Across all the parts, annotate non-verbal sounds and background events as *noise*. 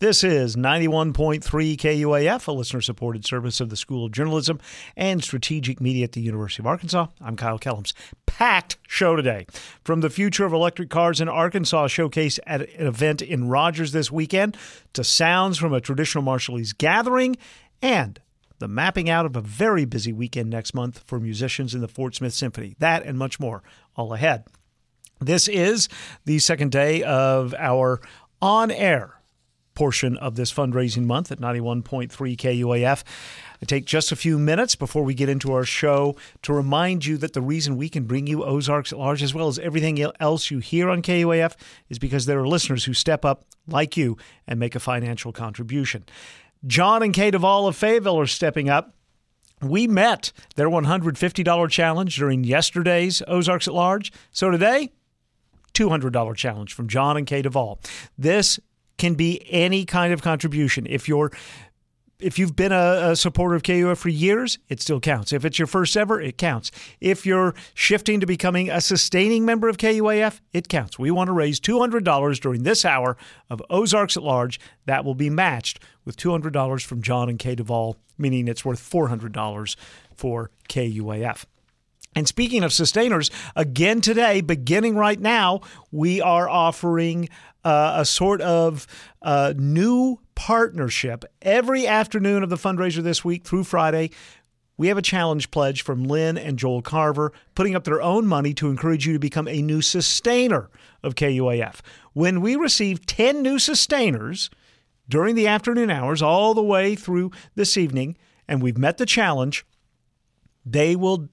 This is 91.3 KUAF, a listener supported service of the School of Journalism and Strategic Media at the University of Arkansas. I'm Kyle Kellums. Packed show today. From the future of electric cars in Arkansas showcase at an event in Rogers this weekend to sounds from a traditional Marshallese gathering and the mapping out of a very busy weekend next month for musicians in the Fort Smith Symphony. That and much more all ahead. This is the second day of our on air portion of this fundraising month at 91.3 KUAF. I take just a few minutes before we get into our show to remind you that the reason we can bring you Ozarks at Large as well as everything else you hear on KUAF is because there are listeners who step up, like you, and make a financial contribution. John and Kay Duvall of Fayetteville are stepping up. We met their $150 challenge during yesterday's Ozarks at Large. So today, $200 challenge from John and Kay Duvall. This can be any kind of contribution. If you're if you've been a, a, supporter of KUF for years, it still counts. If it's your first ever, it counts. If you're shifting to becoming a sustaining member of KUAF, it counts. We want to raise $200 during this hour of Ozarks at Large. That will be matched with $200 from John and Kay Duvall, meaning it's worth $400 for KUAF. And speaking of sustainers, again today, beginning right now, we are offering uh, a sort of uh, new partnership every afternoon of the fundraiser this week through Friday. We have a challenge pledge from Lynn and Joel Carver, putting up their own money to encourage you to become a new sustainer of KUAF. When we receive 10 new sustainers during the afternoon hours, all the way through this evening, and we've met the challenge, they will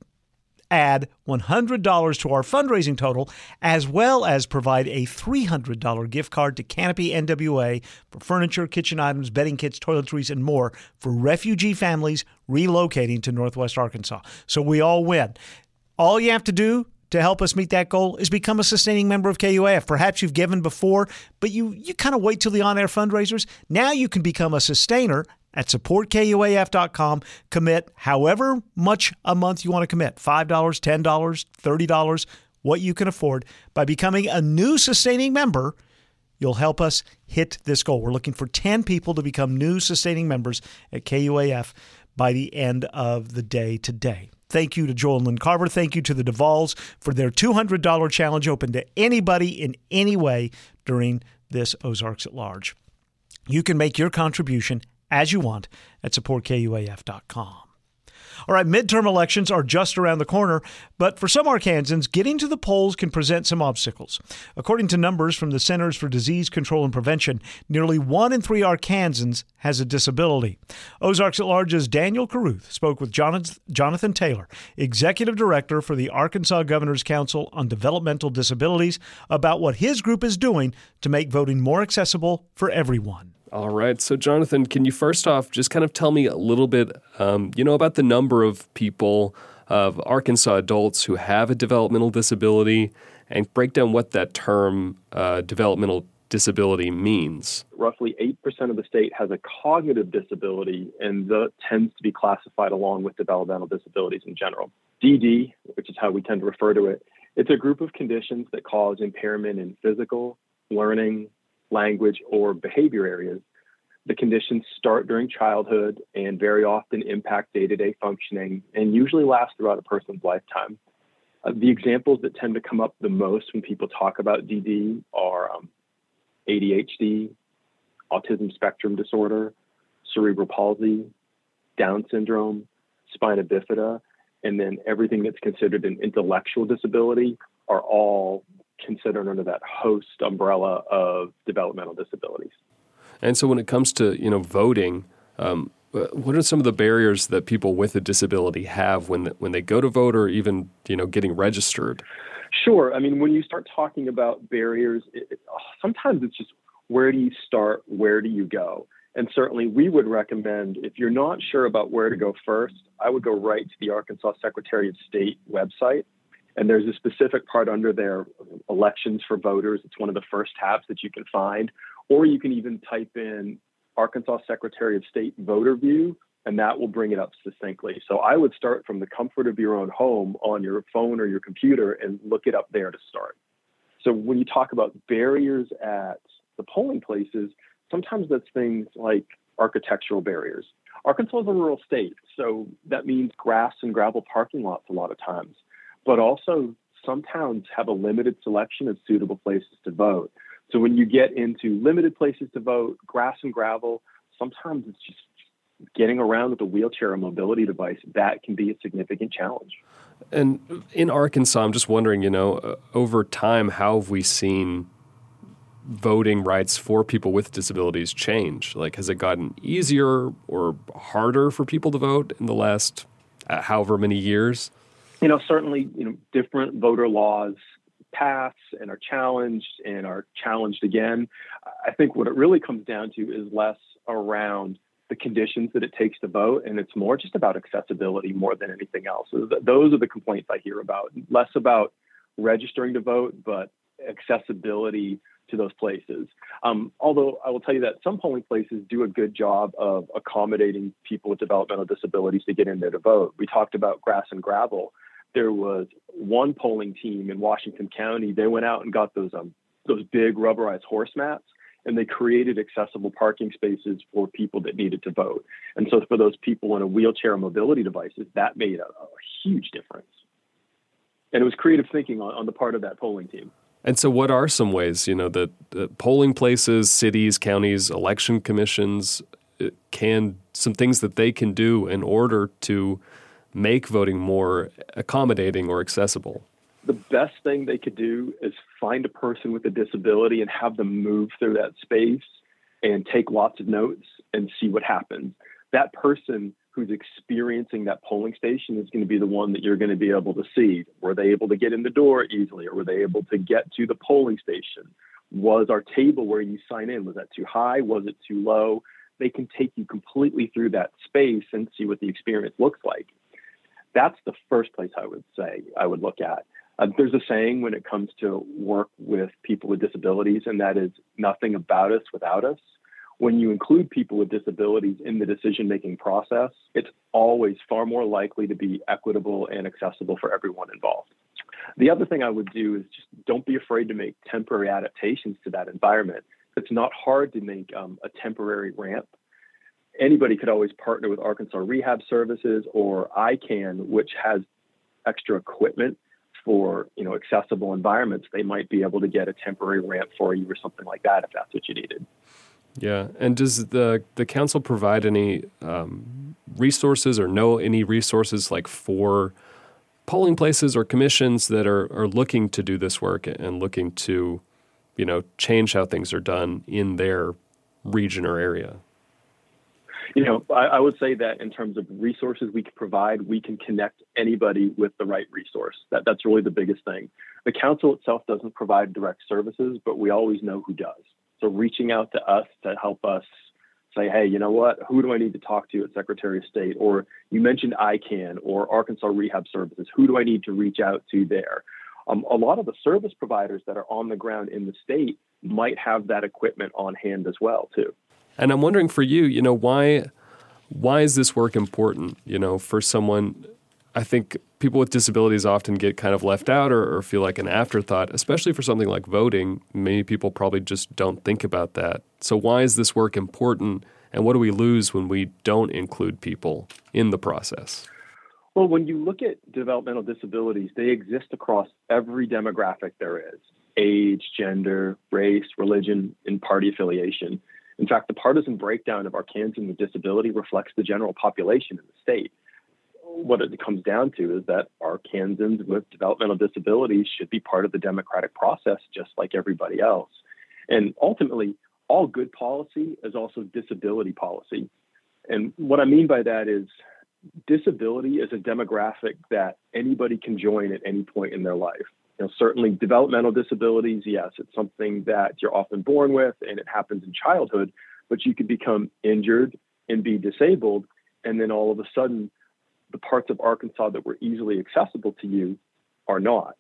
add $100 to our fundraising total, as well as provide a $300 gift card to Canopy NWA for furniture, kitchen items, bedding kits, toiletries, and more for refugee families relocating to Northwest Arkansas. So we all win. All you have to do to help us meet that goal is become a sustaining member of KUAF. Perhaps you've given before, but you, you kind of wait till the on air fundraisers. Now you can become a sustainer at supportkuaf.com. Commit however much a month you want to commit $5, $10, $30, what you can afford. By becoming a new sustaining member, you'll help us hit this goal. We're looking for 10 people to become new sustaining members at KUAF by the end of the day today. Thank you to Joel and Lynn Carver. Thank you to the Duvalls for their $200 challenge open to anybody in any way during this Ozarks at Large. You can make your contribution as you want at supportkuaf.com. All right, midterm elections are just around the corner, but for some Arkansans, getting to the polls can present some obstacles. According to numbers from the Centers for Disease Control and Prevention, nearly one in three Arkansans has a disability. Ozarks at Large's Daniel Caruth spoke with Jonathan Taylor, Executive Director for the Arkansas Governor's Council on Developmental Disabilities, about what his group is doing to make voting more accessible for everyone. All right. So, Jonathan, can you first off just kind of tell me a little bit, um, you know, about the number of people, of Arkansas adults who have a developmental disability and break down what that term uh, developmental disability means? Roughly 8% of the state has a cognitive disability, and that tends to be classified along with developmental disabilities in general. DD, which is how we tend to refer to it, it's a group of conditions that cause impairment in physical, learning, language, or behavior areas. The conditions start during childhood and very often impact day to day functioning and usually last throughout a person's lifetime. Uh, the examples that tend to come up the most when people talk about DD are um, ADHD, autism spectrum disorder, cerebral palsy, Down syndrome, spina bifida, and then everything that's considered an intellectual disability are all considered under that host umbrella of developmental disabilities. And so, when it comes to you know voting, um, what are some of the barriers that people with a disability have when when they go to vote or even you know getting registered? Sure. I mean, when you start talking about barriers, it, it, sometimes it's just where do you start, where do you go? And certainly, we would recommend if you're not sure about where to go first, I would go right to the Arkansas Secretary of State website and there's a specific part under there, elections for voters. It's one of the first tabs that you can find. Or you can even type in Arkansas Secretary of State voter view, and that will bring it up succinctly. So I would start from the comfort of your own home on your phone or your computer and look it up there to start. So when you talk about barriers at the polling places, sometimes that's things like architectural barriers. Arkansas is a rural state, so that means grass and gravel parking lots a lot of times. But also, some towns have a limited selection of suitable places to vote. So when you get into limited places to vote, grass and gravel, sometimes it's just getting around with a wheelchair or mobility device. That can be a significant challenge. And in Arkansas, I'm just wondering, you know, uh, over time, how have we seen voting rights for people with disabilities change? Like, has it gotten easier or harder for people to vote in the last uh, however many years? You know, certainly, you know, different voter laws pass and are challenged and are challenged again. I think what it really comes down to is less around the conditions that it takes to vote, and it's more just about accessibility more than anything else. So th- those are the complaints I hear about, less about registering to vote, but accessibility to those places. Um, although I will tell you that some polling places do a good job of accommodating people with developmental disabilities to get in there to vote. We talked about grass and gravel. There was one polling team in Washington County. They went out and got those um, those big rubberized horse mats and they created accessible parking spaces for people that needed to vote. And so for those people in a wheelchair or mobility devices, that made a, a huge difference. And it was creative thinking on, on, the part of that polling team. And so, what are some ways, you know, that, that polling places, cities, counties, election commissions uh, can, some things that they can do in order to make voting more accommodating or accessible? the best thing they could do is find a person with a disability and have them move through that space and take lots of notes and see what happens. That person who's experiencing that polling station is going to be the one that you're going to be able to see. Were they able to get in the door easily or were they able to get to the polling station? Was our table where you sign in, was that too high? Was it too low? They can take you completely through that space and see what the experience looks like. That's the first place I would say I would look at. Uh, there's a saying when it comes to work with people with disabilities, and that is nothing about us without us. When you include people with disabilities in the decision making process, it's always far more likely to be equitable and accessible for everyone involved. The other thing I would do is just don't be afraid to make temporary adaptations to that environment. It's not hard to make um, a temporary ramp. Anybody could always partner with Arkansas Rehab Services or ICAN, which has extra equipment for you know accessible environments, they might be able to get a temporary ramp for you or something like that if that's what you needed. Yeah, and does the the council provide any um, resources or know any resources like for polling places or commissions that are are looking to do this work and looking to you know change how things are done in their region or area? You know, I, I, would say that in terms of resources we can provide, we can connect anybody with the right resource. That that's really the biggest thing. The council itself doesn't provide direct services, but we always know who does. So reaching out to us to help us say, hey, you know what? Who do I need to talk to at Secretary of State? Or you mentioned ICAN or Arkansas Rehab Services. Who do I need to reach out to there? Um, a lot of the service providers that are on the ground in the state might have that equipment on hand as well, too. And I'm wondering for you, you know, why why is this work important? You know, for someone, I think people with disabilities often get kind of left out or, or feel like an afterthought, especially for something like voting. Many people probably just don't think about that. So why is this work important? And what do we lose when we don't include people in the process? Well, when you look at developmental disabilities, they exist across every demographic there is age, gender, race, religion, and party affiliation. In fact, the partisan breakdown of Arkansans with disability reflects the general population in the state. What it comes down to is that Arkansans with developmental disabilities should be part of the democratic process just like everybody else. And ultimately, all good policy is also disability policy. And what I mean by that is disability is a demographic that anybody can join at any point in their life. You know, certainly developmental disabilities, yes, it's something that you're often born with and it happens in childhood, but you could become injured and be disabled. And then all of a sudden, the parts of Arkansas that were easily accessible to you are not.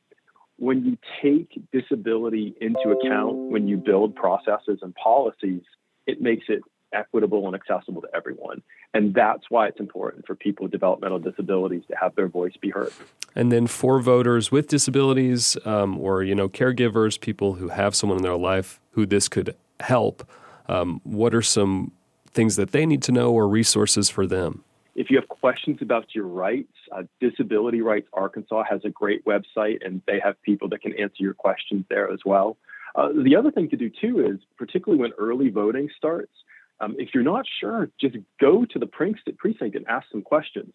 When you take disability into account when you build processes and policies, it makes it equitable and accessible to everyone. And that's why it's important for people with developmental disabilities to have their voice be heard. And then for voters with disabilities um, or, you know, caregivers, people who have someone in their life who this could help, um, what are some things that they need to know or resources for them? If you have questions about your rights, uh, Disability Rights Arkansas has a great website, and they have people that can answer your questions there as well. Uh, the other thing to do too is, particularly when early voting starts, um, if you're not sure, just go to the precinct and ask some questions.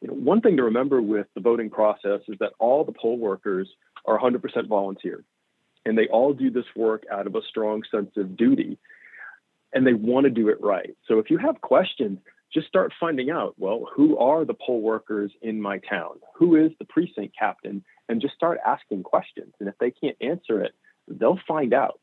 You know, one thing to remember with the voting process is that all the poll workers are 100% volunteer, and they all do this work out of a strong sense of duty, and they want to do it right. So if you have questions, just start finding out well, who are the poll workers in my town? Who is the precinct captain? And just start asking questions. And if they can't answer it, they'll find out.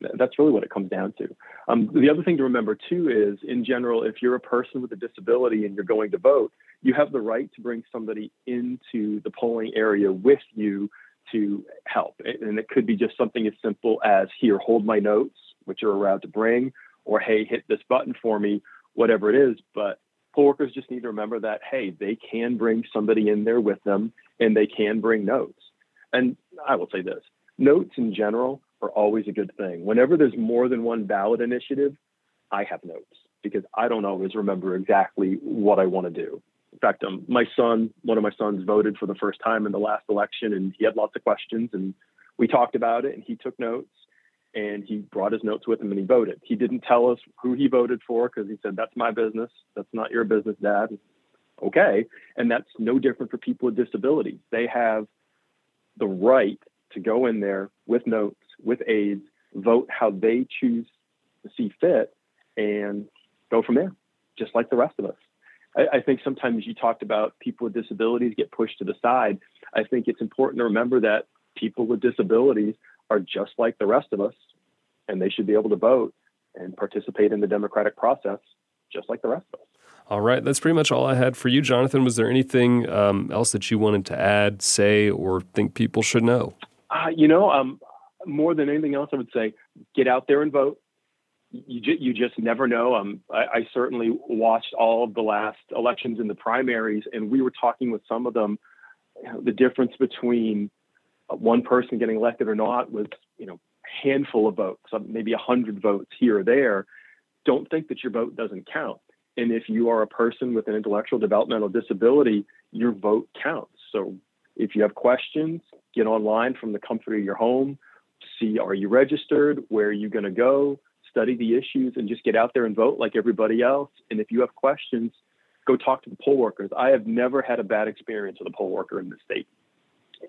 That's really what it comes down to. Um, the other thing to remember, too, is in general, if you're a person with a disability and you're going to vote, you have the right to bring somebody into the polling area with you to help. And it could be just something as simple as here, hold my notes, which you're allowed to bring, or hey, hit this button for me, whatever it is. But poll workers just need to remember that, hey, they can bring somebody in there with them and they can bring notes. And I will say this notes in general are always a good thing. Whenever there's more than one ballot initiative, I have notes because I don't always remember exactly what I want to do. In fact, um, my son, one of my sons, voted for the first time in the last election, and he had lots of questions, and we talked about it, and he took notes and he brought his notes with him and he voted. He didn't tell us who he voted for because he said, That's my business. That's not your business, Dad. Okay. And that's no different for people with disabilities. They have the right to go in there with notes, with aids, vote how they choose to see fit, and go from there, just like the rest of us. I, I think sometimes you talked about people with disabilities get pushed to the side. I think it's important to remember that people with disabilities are just like the rest of us, and they should be able to vote and participate in the democratic process just like the rest of us. All right, that's pretty much all I had for you, Jonathan. Was there anything um, else that you wanted to add, say, or think people should know? Uh, you know, um, more than anything else, I would say get out there and vote. You, ju- you just never know. Um, I, I certainly watched all of the last elections in the primaries, and we were talking with some of them. You know, the difference between one person getting elected or not was, you know, handful of votes, maybe a hundred votes here or there. Don't think that your vote doesn't count. And if you are a person with an intellectual developmental disability, your vote counts. So if you have questions, get online from the comfort of your home, see are you registered, where are you going to go, study the issues, and just get out there and vote like everybody else. And if you have questions, go talk to the poll workers. I have never had a bad experience with a poll worker in the state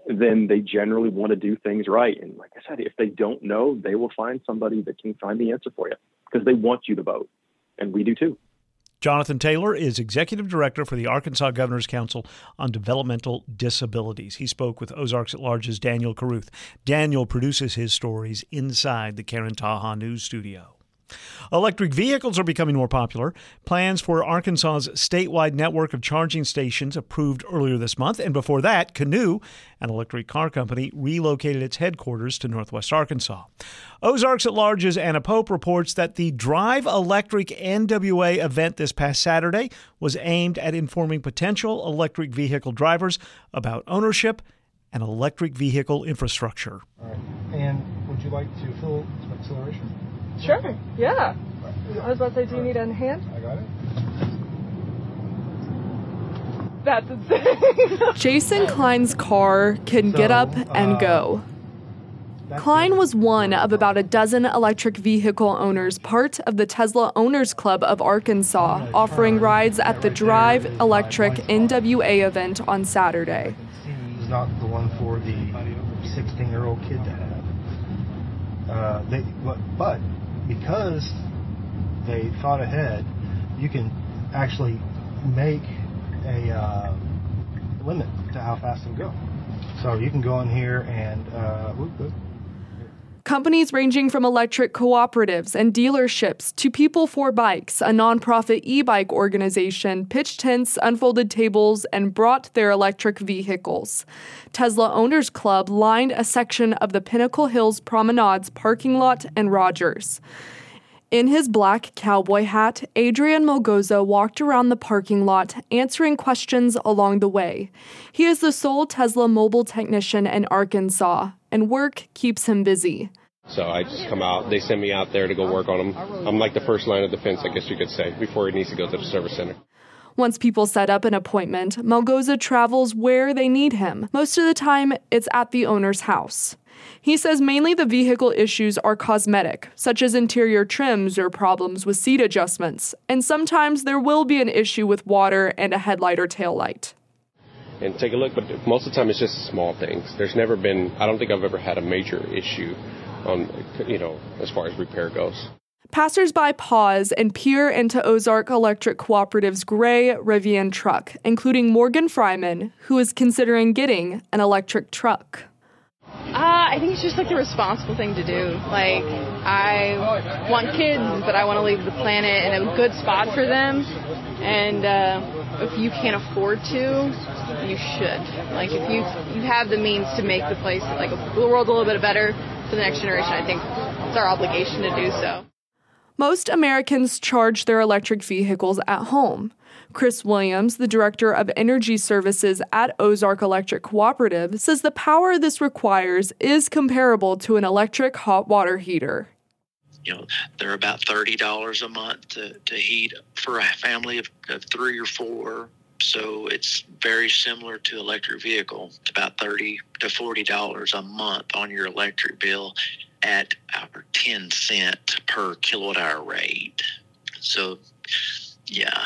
then they generally want to do things right. And like I said, if they don't know, they will find somebody that can find the answer for you because they want you to vote. And we do too. Jonathan Taylor is Executive Director for the Arkansas Governor's Council on Developmental Disabilities. He spoke with Ozarks at Large's Daniel Caruth. Daniel produces his stories inside the Karen Taha News Studio. Electric vehicles are becoming more popular. Plans for Arkansas's statewide network of charging stations approved earlier this month, and before that, Canoo, an electric car company, relocated its headquarters to northwest Arkansas. Ozarks at Large's Anna Pope reports that the Drive Electric NWA event this past Saturday was aimed at informing potential electric vehicle drivers about ownership and electric vehicle infrastructure. All right. And would you like to fill acceleration? Sure. Yeah. I was about to say, do you need a hand? I got it. That's insane. *laughs* Jason Klein's car can get up and uh, go. Klein was one of about a dozen electric vehicle owners, part of the Tesla Owners Club of Arkansas, offering rides at the Drive Electric NWA event on Saturday. He's not the one for the 16 year old kid to have. Uh, they, but, but because they thought ahead, you can actually make a uh, limit to how fast they go. So you can go in here and uh, whoop, whoop. Companies ranging from electric cooperatives and dealerships to People for Bikes, a nonprofit e bike organization, pitched tents, unfolded tables, and brought their electric vehicles. Tesla Owners Club lined a section of the Pinnacle Hills Promenade's parking lot and Rogers. In his black cowboy hat, Adrian Mogoza walked around the parking lot, answering questions along the way. He is the sole Tesla mobile technician in Arkansas, and work keeps him busy. So I just come out. They send me out there to go work on them. I'm like the first line of defense, I guess you could say, before it needs to go to the service center. Once people set up an appointment, Malgoza travels where they need him. Most of the time, it's at the owner's house. He says mainly the vehicle issues are cosmetic, such as interior trims or problems with seat adjustments, and sometimes there will be an issue with water and a headlight or tail light. And take a look, but most of the time it's just small things. There's never been, I don't think I've ever had a major issue on, you know, as far as repair goes. Passersby pause and peer into Ozark Electric Cooperative's gray Rivian truck, including Morgan Fryman, who is considering getting an electric truck. Uh, I think it's just like the responsible thing to do. Like, I want kids, but I want to leave the planet in a good spot for them. And uh, if you can't afford to, you should. Like, if you you have the means to make the place, like the world, a little bit better for the next generation, I think it's our obligation to do so. Most Americans charge their electric vehicles at home. Chris Williams, the director of energy services at Ozark Electric Cooperative, says the power this requires is comparable to an electric hot water heater. You know, they're about $30 a month to, to heat for a family of, of three or four. So it's very similar to electric vehicle. It's about 30 to $40 a month on your electric bill at our 10 cent per kilowatt hour rate. So, yeah,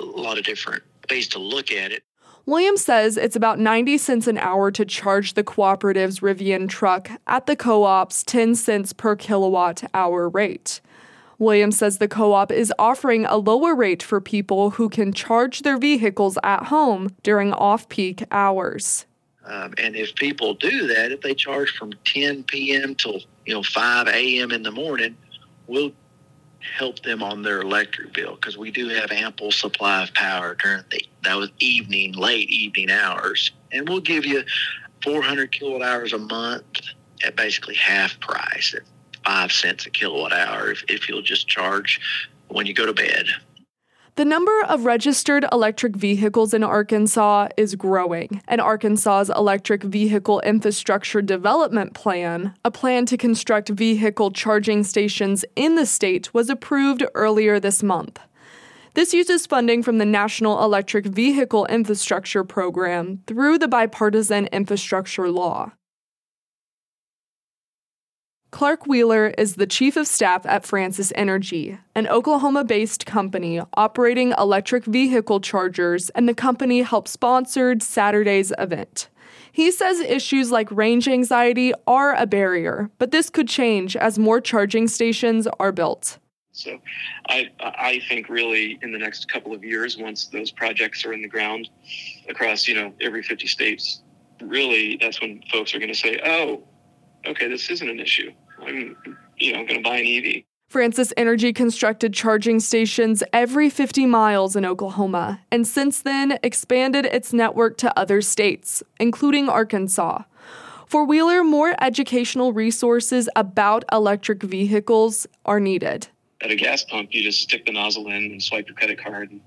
a lot of different ways to look at it. Williams says it's about 90 cents an hour to charge the cooperative's Rivian truck at the co op's 10 cents per kilowatt hour rate. Williams says the co op is offering a lower rate for people who can charge their vehicles at home during off peak hours. Um, and if people do that, if they charge from 10 p.m. till you know 5 a.m. in the morning, we'll help them on their electric bill because we do have ample supply of power during the that was evening, late evening hours, and we'll give you 400 kilowatt hours a month at basically half price, five cents a kilowatt hour, if, if you'll just charge when you go to bed. The number of registered electric vehicles in Arkansas is growing, and Arkansas's Electric Vehicle Infrastructure Development Plan, a plan to construct vehicle charging stations in the state, was approved earlier this month. This uses funding from the National Electric Vehicle Infrastructure Program through the Bipartisan Infrastructure Law. Clark Wheeler is the chief of staff at Francis Energy, an Oklahoma based company operating electric vehicle chargers, and the company helped sponsored Saturday's event. He says issues like range anxiety are a barrier, but this could change as more charging stations are built. So I, I think really in the next couple of years, once those projects are in the ground across, you know, every 50 states, really that's when folks are going to say, oh, okay, this isn't an issue. I'm, you know, going to buy an EV. Francis Energy constructed charging stations every 50 miles in Oklahoma, and since then expanded its network to other states, including Arkansas. For Wheeler, more educational resources about electric vehicles are needed. At a gas pump, you just stick the nozzle in and swipe your credit card and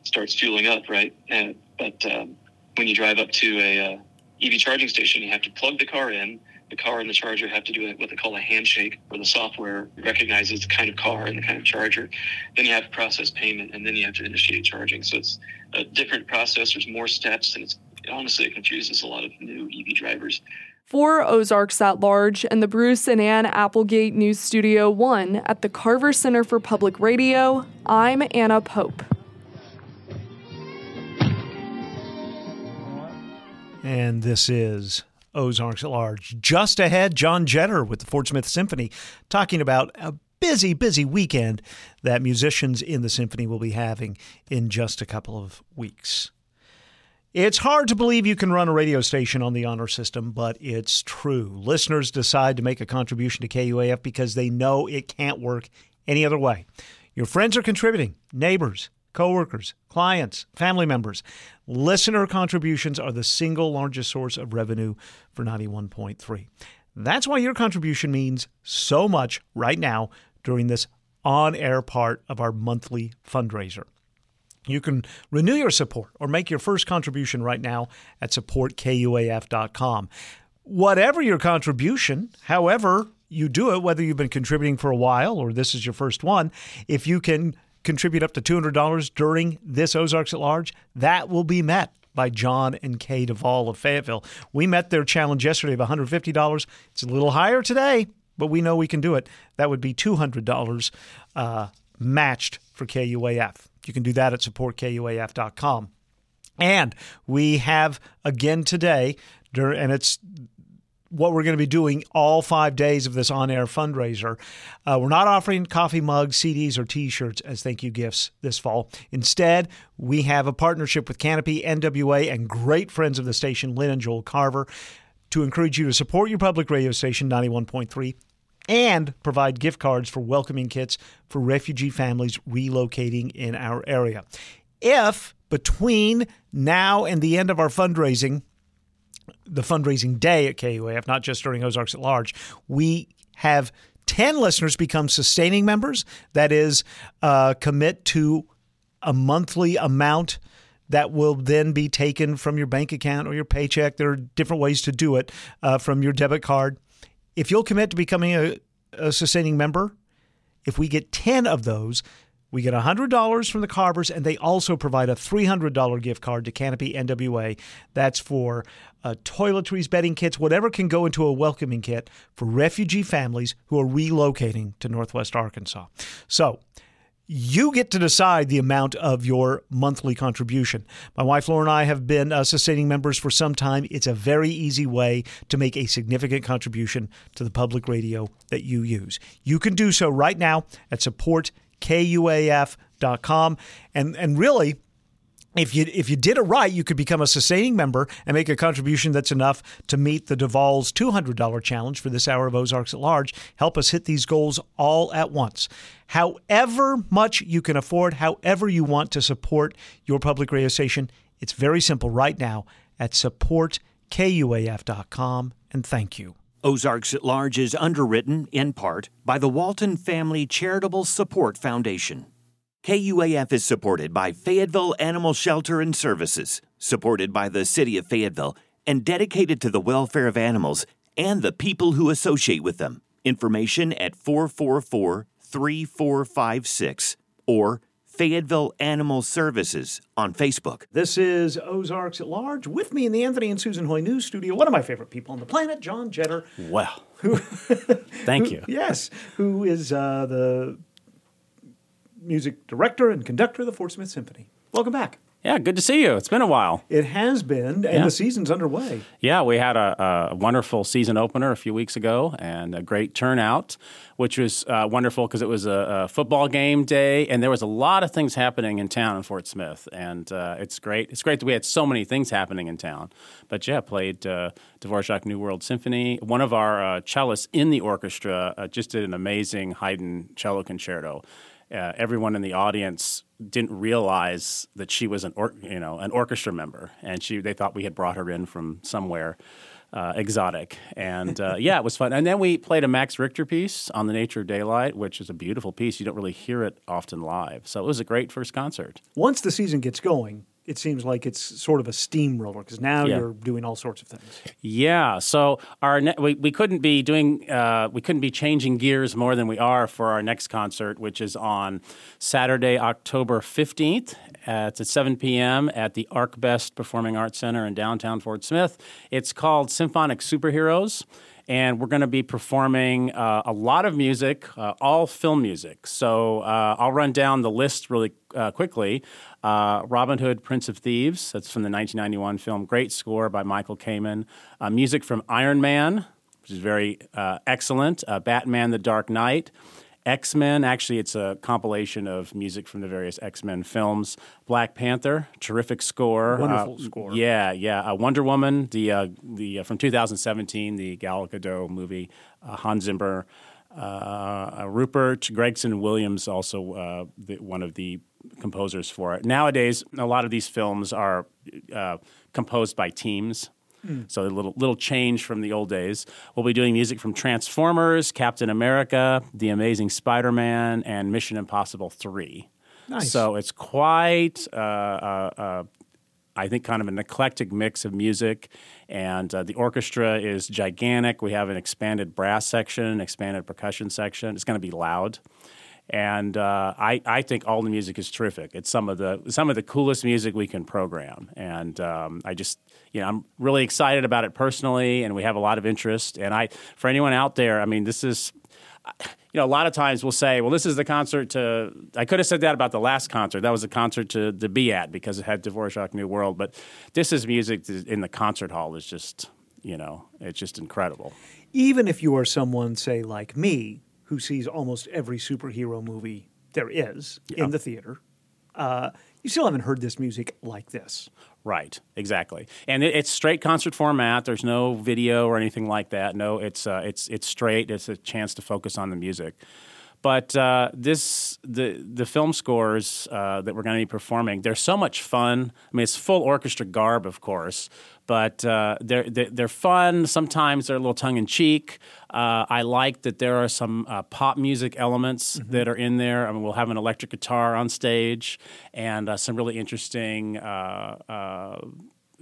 it starts fueling up, right? And, but um, when you drive up to a uh, EV charging station, you have to plug the car in the car and the charger have to do what they call a handshake, where the software recognizes the kind of car and the kind of charger. Then you have to process payment, and then you have to initiate charging. So it's a different process. There's more steps, and it's honestly it confuses a lot of new EV drivers. For Ozarks at Large and the Bruce and Ann Applegate News Studio 1 at the Carver Center for Public Radio, I'm Anna Pope. And this is Ozarks at Large. Just ahead, John Jeter with the Fort Smith Symphony talking about a busy, busy weekend that musicians in the symphony will be having in just a couple of weeks. It's hard to believe you can run a radio station on the honor system, but it's true. Listeners decide to make a contribution to KUAF because they know it can't work any other way. Your friends are contributing, neighbors, coworkers, clients, family members. Listener contributions are the single largest source of revenue for 91.3. That's why your contribution means so much right now during this on air part of our monthly fundraiser. You can renew your support or make your first contribution right now at supportkuaf.com. Whatever your contribution, however you do it, whether you've been contributing for a while or this is your first one, if you can contribute up to $200 during this Ozarks at Large, that will be met by John and Kay Duvall of Fayetteville. We met their challenge yesterday of $150. It's a little higher today, but we know we can do it. That would be $200 uh, matched for KUAF. You can do that at supportkuaf.com. And we have again today, and it's what we're going to be doing all five days of this on air fundraiser. Uh, we're not offering coffee mugs, CDs, or t shirts as thank you gifts this fall. Instead, we have a partnership with Canopy, NWA, and great friends of the station, Lynn and Joel Carver, to encourage you to support your public radio station, 91.3 and provide gift cards for welcoming kits for refugee families relocating in our area. If between now and the end of our fundraising, the fundraising day at KUAF, not just during Ozarks at Large, we have 10 listeners become sustaining members. That is, uh, commit to a monthly amount that will then be taken from your bank account or your paycheck. There are different ways to do it uh, from your debit card. If you'll commit to becoming a, a sustaining member, if we get 10 of those, we get $100 from the Carvers, and they also provide a $300 gift card to Canopy NWA. That's for uh, toiletries, bedding kits, whatever can go into a welcoming kit for refugee families who are relocating to Northwest Arkansas. So, you get to decide the amount of your monthly contribution. My wife Laura and I have been uh, sustaining members for some time. It's a very easy way to make a significant contribution to the public radio that you use. You can do so right now at supportkuaf.com. And, and really, if you if you did it right, you could become a sustaining member and make a contribution that's enough to meet the Duvall's $200 challenge for this hour of Ozarks at Large. Help us hit these goals all at once. However much you can afford, however you want to support your public radio station, it's very simple right now at support. supportkuaf.com and thank you. Ozarks at Large is underwritten in part by the Walton Family Charitable Support Foundation. KUAF is supported by Fayetteville Animal Shelter and Services, supported by the City of Fayetteville, and dedicated to the welfare of animals and the people who associate with them. Information at 444 3456 or Fayetteville Animal Services on Facebook. This is Ozarks at Large. With me in the Anthony and Susan Hoy News Studio, one of my favorite people on the planet, John Jeter. Well, thank you. yes, who is uh, the music director and conductor of the Fort Smith Symphony. Welcome back. Yeah, good to see you. It's been a while. It has been, and yeah. the season's underway. Yeah, we had a, a, wonderful season opener a few weeks ago and a great turnout, which was uh, wonderful because it was a, a, football game day and there was a lot of things happening in town in Fort Smith. And uh, it's great. It's great that we had so many things happening in town. But yeah, played uh, Dvorak New World Symphony. One of our uh, cellists in the orchestra uh, just did an amazing Haydn cello concerto uh, everyone in the audience didn't realize that she was an or, you know an orchestra member, and she they thought we had brought her in from somewhere. Uh, exotic. And uh, yeah, it was fun. And then we played a Max Richter piece on the nature of daylight, which is a beautiful piece. You don't really hear it often live. So it was a great first concert. Once the season gets going, it seems like it's sort of a steamroller because now yeah. you're doing all sorts of things. Yeah. So our ne- we, we couldn't be doing uh, we couldn't be changing gears more than we are for our next concert, which is on Saturday, October fifteenth. it's at 7 p.m. at the ArcBest Performing Arts Center in downtown Fort Smith. It's called Symphonic Superheroes and we're going to be performing uh, a lot of music, uh, all film music. So uh, I'll run down the list really uh, quickly. Uh, Robin Hood, Prince of Thieves, that's from the 1991 film. Great score by Michael Kamen. Uh, music from Iron Man, which is very excellent. Batman the Dark Knight. X Men. Actually, it's a compilation of music from the various X Men films. Black Panther, terrific score. Wonderful uh, score. Yeah, yeah. Uh, Wonder Woman, the uh, the uh, from 2017, the Gal Gadot movie. Uh, Hans Zimmer, uh, Rupert Gregson Williams, also the, one of the composers for it. Nowadays, a lot of these films are composed by teams. Mm. So a little little change from the old days. We'll be doing music from Transformers, Captain America, The Amazing Spider-Man, and Mission Impossible Three. Nice. So it's quite uh, uh, uh, I think, kind of an eclectic mix of music. And uh, the orchestra is gigantic. We have an expanded brass section, expanded percussion section. It's going to be loud. And uh, I, I think all the music is terrific. It's some of the some of the coolest music we can program, and um, I just you know I'm really excited about it personally, and we have a lot of interest. And I for anyone out there, I mean, this is you know, a lot of times we'll say, well, this is the concert to. I could have said that about the last concert. That was a concert to, to be at because it had Dvorak New World. But this is music in the concert hall is just, you know, it's just incredible. Even if you are someone, say, like me, who sees almost every superhero movie there is Yeah. in the theater, uh, you still haven't heard this music like this. Right, exactly, and it, it's straight concert format. There's no video or anything like that. No, it's uh, it's it's straight. It's a chance to focus on the music. But uh, this the the film scores uh, that we're going to be performing, they're so much fun. I mean, it's full orchestra garb, of course, but uh, they're, they're they're fun. Sometimes they're a little tongue in cheek. Uh, I like that there are some uh, pop music elements that are in there. I mean, we'll have an electric guitar on stage and uh, some really interesting. Uh, uh,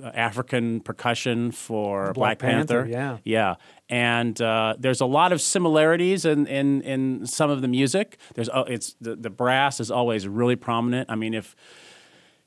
African percussion for Black Black, Panther. Panther, yeah. Yeah, and uh, there's a lot of similarities in, in, in some of the music. There's oh, it's the, the brass is always really prominent. I mean, if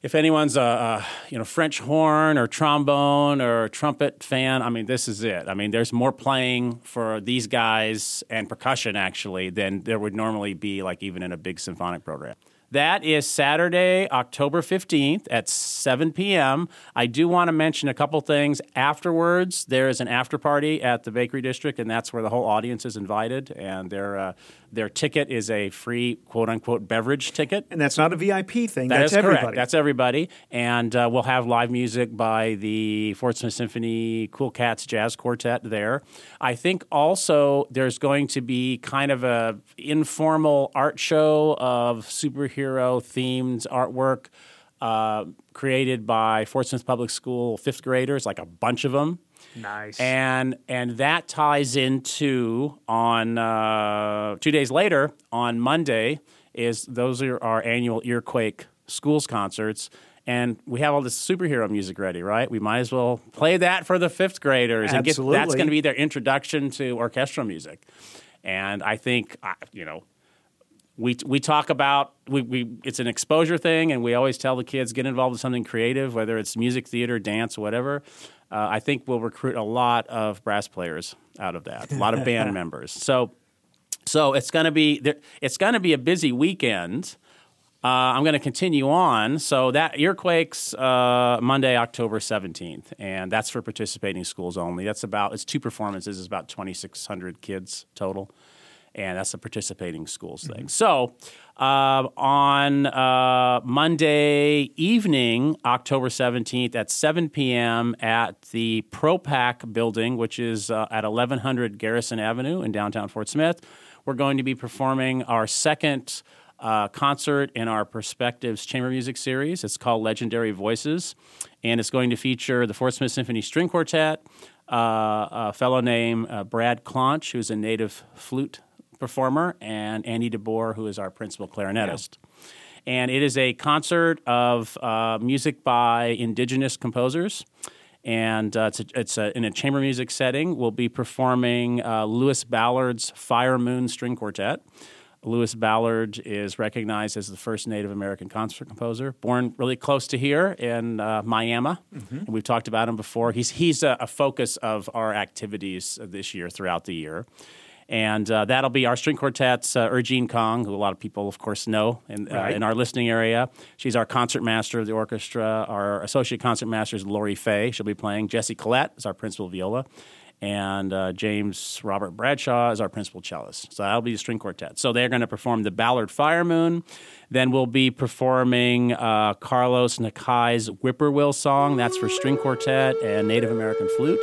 if anyone's a, a you know French horn or trombone or trumpet fan, I mean, this is it. I mean, there's more playing for these guys and percussion actually than there would normally be, like even in a big symphonic program. That is Saturday, October 15th at 7 p.m. I do want to mention a couple things. Afterwards, there is an after party at the Bakery District, and that's where the whole audience is invited. And their, uh, their ticket is a free quote unquote beverage ticket. And that's not a VIP thing. That that's everybody. correct. That's everybody. And uh, we'll have live music by the Fort Smith Symphony Cool Cats Jazz Quartet there. I think also there's going to be kind of a informal art show of superhero themed artwork uh, created by Fort Smith Public School fifth graders, like a bunch of them. Nice. And and that ties into on uh, two days later on Monday is those are our annual Earquake schools concerts. And we have all this superhero music ready, right? We might as well play that for the fifth graders and get that's going to be their introduction to orchestral music. And I think, you know, we we talk about we, we it's an exposure thing, and we always tell the kids get involved in something creative, whether it's music, theater, dance, whatever. Uh, I think we'll recruit a lot of brass players out of that, a lot of band *laughs* members. So so it's going to be there, it's going to be a busy weekend. Uh, I'm going to continue on. So that Earquakes uh, Monday, October 17th, and that's for participating schools only. That's about it's two performances. It's about 2,600 kids total, and that's a participating schools thing. So uh, on uh, Monday evening, October 17th at 7 p.m. at the ProPac building, which is uh, at 1100 Garrison Avenue in downtown Fort Smith, we're going to be performing our second uh, concert in our Perspectives Chamber Music series. It's called Legendary Voices, and it's going to feature the Fort Smith Symphony String Quartet, uh, a fellow named uh, Brad Claunch, who's a native flute performer, and Andy DeBoer, who is our principal clarinetist. And it is a concert of uh, music by indigenous composers. And uh, it's, a, it's a, in a chamber music setting. We'll be performing uh, Louis Ballard's Fire Moon String Quartet. Louis Ballard is recognized as the first Native American concert composer, born really close to here in uh, Miami. And we've talked about him before. He's, he's a, a focus of our activities this year, throughout the year. And uh, that'll be our string quartet's uh, Er-Gene Kahng, who a lot of people, of course, know in, uh, Right. in our listening area. She's our concert master of the orchestra. Our associate concert master is Lori Fay. She'll be playing. Jesse Collette is our principal viola. And uh, James Robert Bradshaw is our principal cellist. So that'll be the string quartet. So they're going to perform the Ballard Fire Moon. Then we'll be performing uh, Carlos Nakai's Whippoorwill song. That's for string quartet and Native American flute.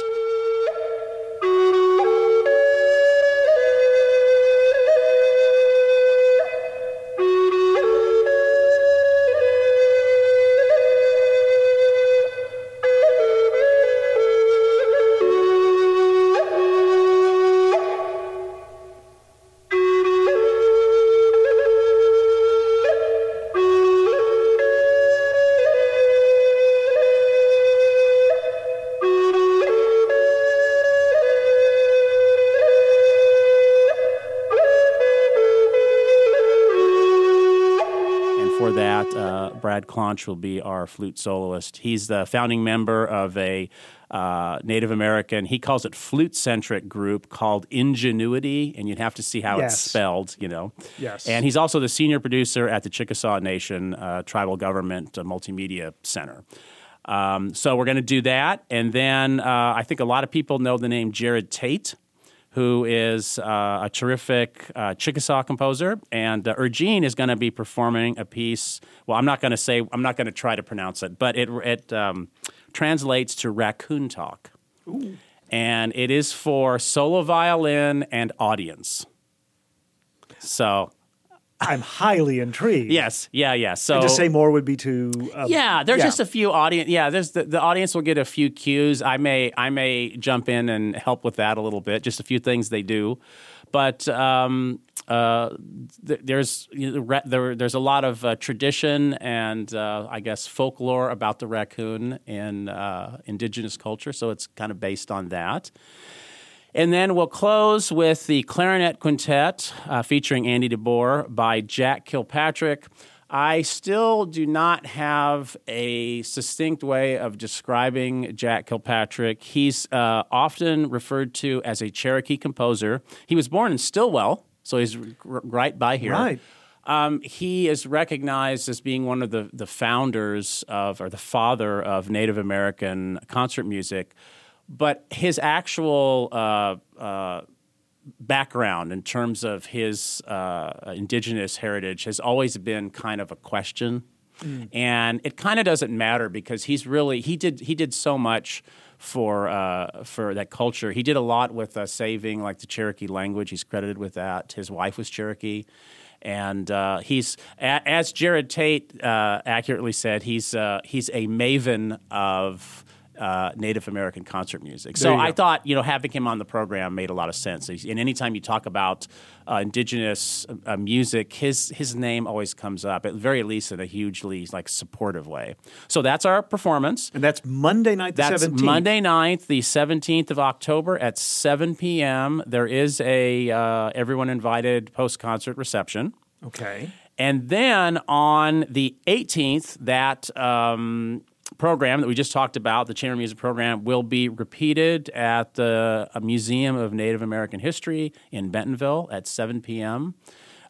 Claunch will be our flute soloist. He's the founding member of a uh, Native American, he calls it flute centric group called Ingenuity, and you'd have to see how Yes. it's spelled, you know. Yes. And he's also the senior producer at the Chickasaw Nation uh, Tribal Government uh, Multimedia Center. Um, so we're going to do that. And then uh, I think a lot of people know the name Jerod Tate, who is uh, a terrific uh, Chickasaw composer. And uh, Er-Gene is going to be performing a piece. Well, I'm not going to say, I'm not going to try to pronounce it, but it, it um, translates to raccoon talk. And it is for solo violin and audience. So, *laughs* I'm highly intrigued. yes, yeah, yeah. So And to say more would be to uh, yeah, there's just a few audience. Yeah, there's the, the audience will get a few cues. I may I may jump in and help with that a little bit. Just a few things they do, but um, uh, th- there's you know, there, there's a lot of uh, tradition and uh, I guess folklore about the raccoon in uh, indigenous culture. So it's kind of based on that. And then we'll close with the clarinet quintet uh, featuring Andy DeBoer by Jack Kilpatrick. I still do not have a succinct way of describing Jack Kilpatrick. He's uh, often referred to as a Cherokee composer. He was born in Stilwell, so he's r- right by here. Right. Um, he is recognized as being one of the, the founders of, or the father of Native American concert music. But his actual uh, uh, background in terms of his uh, indigenous heritage has always been kind of a question. And it kind of doesn't matter because he's really he did he did so much for uh, for that culture. He did a lot with uh, saving like the Cherokee language. He's credited with that. His wife was Cherokee, and uh, he's a- as Jerod Tate uh, accurately said, he's uh, he's a maven of. Uh, Native American concert music. There So I thought, you know, having him on the program made a lot of sense. And anytime you talk about uh, indigenous uh, music, his his name always comes up, at very least in a hugely like supportive way. So that's our performance. And that's Monday night, the That's 17th. Monday night, the 17th of October at 7 p.m. There is a uh, everyone invited post concert reception. Okay. And then on the 18th, that um, program that we just talked about, the chamber music program, will be repeated at the Museum of Native American History in Bentonville at 7 p.m.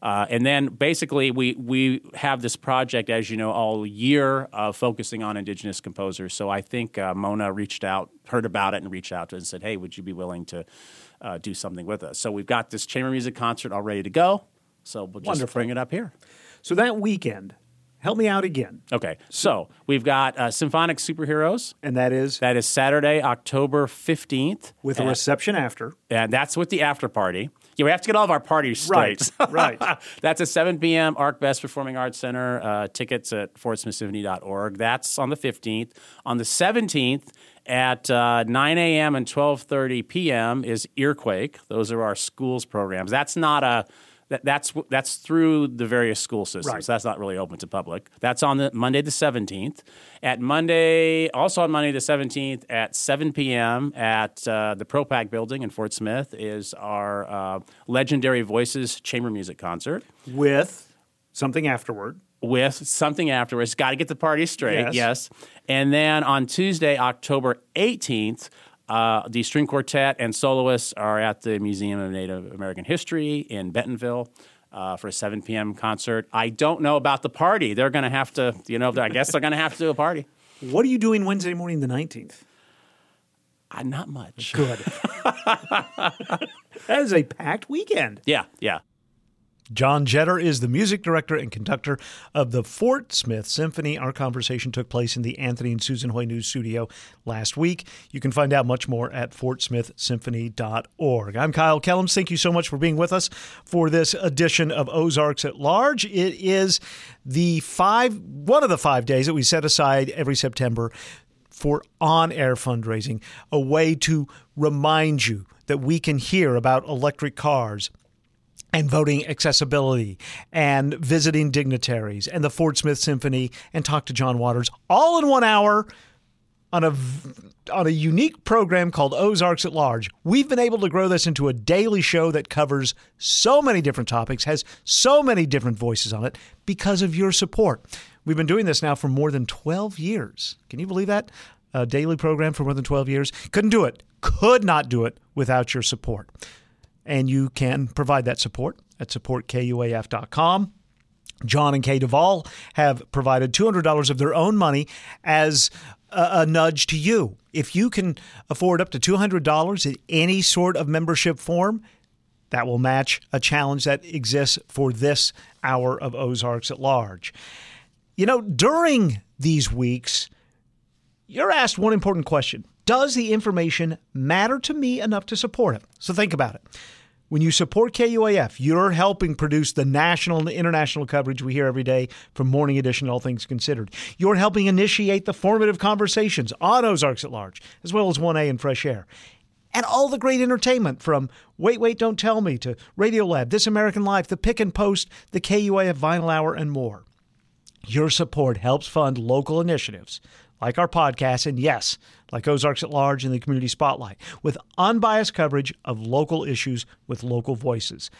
Uh, and then basically, we, we have this project, as you know, all year uh, focusing on Indigenous composers. So I think uh, Mona reached out, heard about it, and reached out to us and said, hey, would you be willing to uh, do something with us? So we've got this chamber music concert all ready to go. So we'll just Wonderful. bring it up here. So that weekend, help me out again. Okay, so we've got uh, Symphonic Superheroes. And that is? That is Saturday, October 15th. With a reception after. And that's with the after party. Yeah, we have to get all of our parties Right, straight. *laughs* right. that's at 7 p.m. ArcBest Performing Arts Center. Uh, tickets at fortsmithsymphony.org. That's on the 15th. On the 17th at uh, 9 a.m. and 12.30 p.m. is Earquake. Those are our schools programs. That's not a... That, that's that's through the various school systems. Right. That's not really open to public. That's on the Monday the seventeenth. At Monday, also on Monday the seventeenth at seven p.m. at uh, the ProPac building in Fort Smith is our uh, Legendary Voices Chamber Music concert With something afterward. with something afterwards. Got to get the party straight. Yes. Yes. And then on Tuesday, October 18th, uh, the string quartet and soloists are at the Museum of Native American History in Bentonville. Uh, for a 7 p.m. concert. I don't know about the party. They're going to have to, you know, I guess they're going to have to do a party. *laughs* What are you doing Wednesday morning, the 19th? Uh, not much. Good. *laughs* that is a packed weekend. Yeah, yeah. John Jeter is the music director and conductor of the Fort Smith Symphony. Our conversation took place in the Anthony and Susan Hoy News Studio last week. You can find out much more at fortsmithsymphony.org. I'm Kyle Kellums. Thank you so much for being with us for this edition of Ozarks at Large. It is the five, one of the five days that we set aside every September for on air fundraising, a way to remind you that we can hear about electric cars and voting accessibility and visiting dignitaries and the Fort Smith Symphony and talk to John Waters all in one hour on a on a unique program called Ozarks at Large. We've been able to grow this into a daily show that covers so many different topics, has so many different voices on it because of your support. We've been doing this now for more than 12 years. Can you believe that? A daily program for more than 12 years. Couldn't do it. Could not do it without your support. And you can provide that support at supportkuaf.com. John and Kay Duvall have provided $200 of their own money as a, a, nudge to you. If you can afford up to $200 in any sort of membership form, that will match a challenge that exists for this hour of Ozarks at Large. You know, during these weeks, you're asked one important question Does the information matter to me enough to support it? So think about it. When you support KUAF, you're helping produce the national and international coverage we hear every day from Morning Edition, All Things Considered. You're helping initiate the formative conversations on Ozarks at Large, as well as 1A and Fresh Air. And all the great entertainment from Wait, Wait, Don't Tell Me to Radiolab, This American Life, The Pick and Post, the KUAF Vinyl Hour, and more. Your support helps fund local initiatives like our podcast, and yes, like Ozarks at Large and the Community Spotlight, with unbiased coverage of local issues with local voices.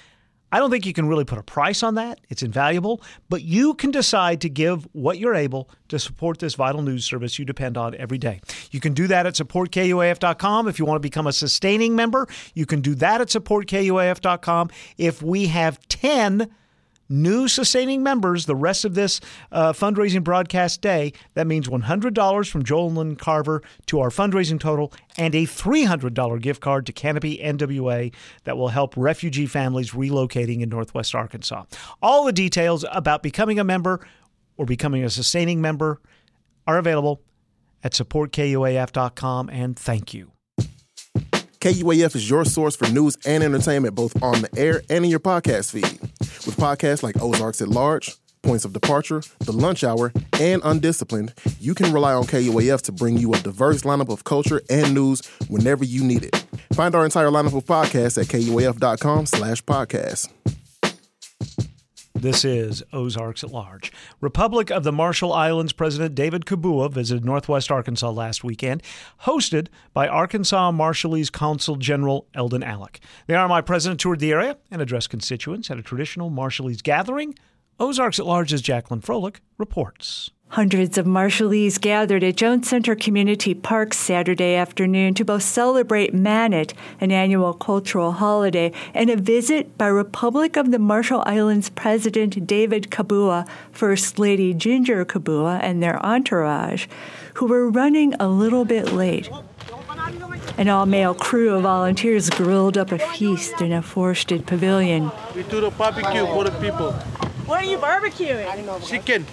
I don't think you can really put a price on that. It's invaluable, but you can decide to give what you're able to support this vital news service you depend on every day. You can do that at supportkuaf.com. If you want to become a sustaining member, you can do that at supportkuaf.com. If we have 10 new sustaining members the rest of this uh, fundraising broadcast day. That means $100 from Joel Carver to our fundraising total and a $300 gift card to Canopy NWA that will help refugee families relocating in Northwest Arkansas. All the details about becoming a member or becoming a sustaining member are available at supportkuaf.com and thank you. KUAF is your source for news and entertainment both on the air and in your podcast feed. With podcasts like Ozarks at Large, Points of Departure, The Lunch Hour, and Undisciplined, you can rely on KUAF to bring you a diverse lineup of culture and news whenever you need it. Find our entire lineup of podcasts at kuaf.com slash podcasts. This is Ozarks at Large. Republic of the Marshall Islands President David Kabua visited Northwest Arkansas last weekend, hosted by Arkansas Marshallese Consul General Eldon Alik. The RMI president toured the area and addressed constituents at a traditional Marshallese gathering. Ozarks at Large's Jacqueline Froelich reports. Hundreds of Marshallese gathered at Jones Center Community Park Saturday afternoon to both celebrate Manit, an annual cultural holiday, and a visit by Republic of the Marshall Islands President David Kabua, First Lady Ginger Kabua, and their entourage, who were running a little bit late. An all male crew of volunteers grilled up a feast in a forested pavilion. We do the barbecue for the people. What are you barbecuing? Chicken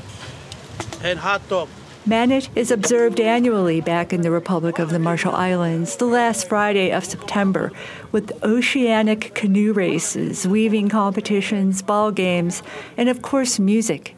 and hot dog. Manit is observed annually back in the Republic of the Marshall Islands, the last Friday of September, with oceanic canoe races, weaving competitions, ball games, and of course, music.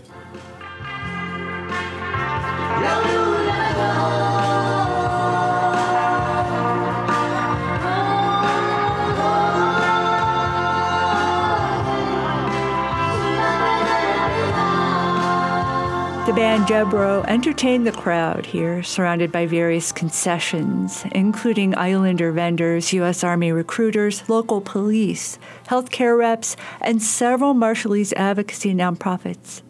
The band Jebro entertained the crowd here, surrounded by various concessions, including Islander vendors, U.S. Army recruiters, local police, healthcare reps, and several Marshallese advocacy nonprofits.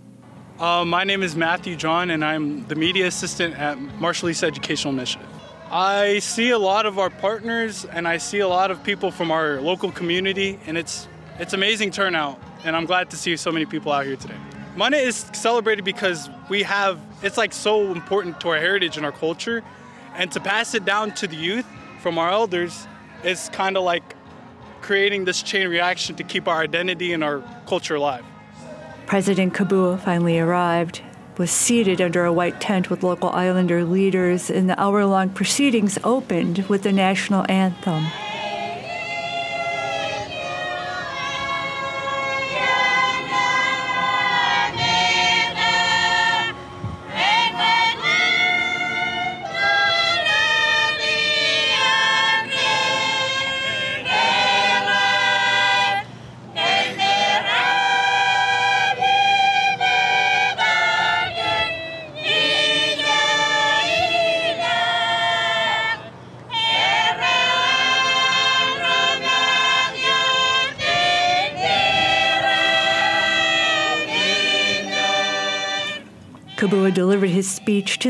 Uh, my name is Matthew John, and I'm the media assistant at Marshallese Educational Initiative. I see a lot of our partners, and I see a lot of people from our local community, and it's it's amazing turnout, and I'm glad to see so many people out here today. Manit is celebrated because we have it's like so important to our heritage and our culture, and to pass it down to the youth from our elders is kind of like creating this chain reaction to keep our identity and our culture alive. President Kabua finally arrived, was seated under a white tent with local Islander leaders, and the hour long proceedings opened with the national anthem.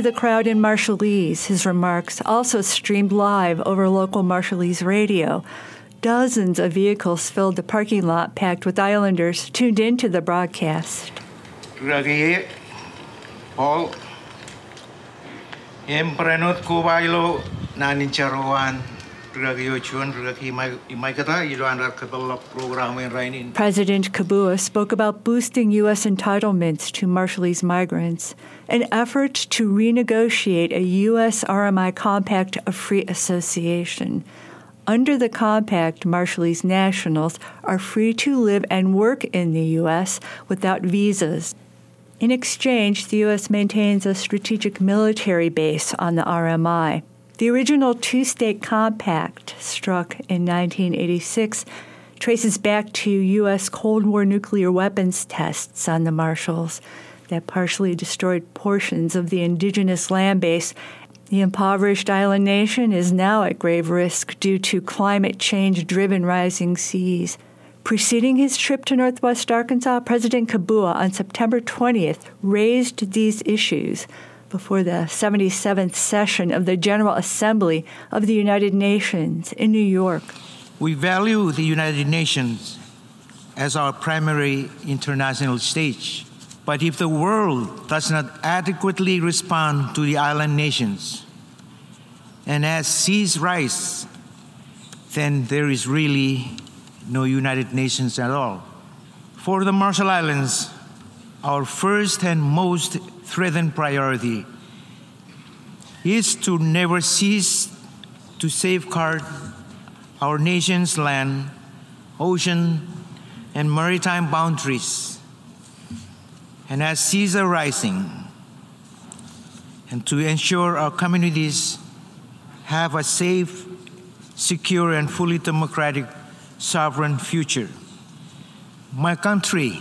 The crowd in Marshallese. His remarks also streamed live over local Marshallese radio. Dozens of vehicles filled the parking lot, packed with islanders tuned into the broadcast. Paul, President Kabua spoke about boosting U.S. entitlements to Marshallese migrants, an effort to renegotiate a U.S. RMI compact of free association. Under the compact, Marshallese nationals are free to live and work in the U.S. without visas. In exchange, the U.S. maintains a strategic military base on the RMI. The original two state compact, struck in 1986, traces back to U.S. Cold War nuclear weapons tests on the Marshalls that partially destroyed portions of the indigenous land base. The impoverished island nation is now at grave risk due to climate change driven rising seas. Preceding his trip to Northwest Arkansas, President Kabua on September 20th raised these issues before the 77th session of the General Assembly of the United Nations in New York. We value the United Nations as our primary international stage. But if the world does not adequately respond to the island nations, and as seas rise, then there is really no United Nations at all. For the Marshall Islands, our first and most threatened priority is to never cease to safeguard our nation's land, ocean, and maritime boundaries. And as seas are rising, and to ensure our communities have a safe, secure, and fully democratic sovereign future. My country,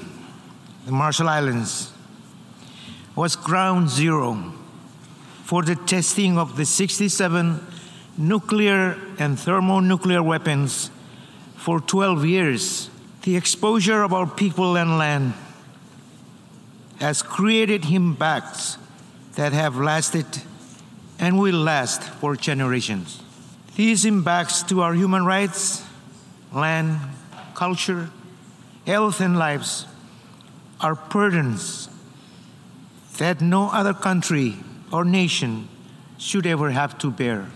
the Marshall Islands, was ground zero for the testing of the 67 nuclear and thermonuclear weapons for 12 years. The exposure of our people and land has created impacts that have lasted and will last for generations. These impacts to our human rights, land, culture, health, and lives are burdens that no other country or nation should ever have to bear.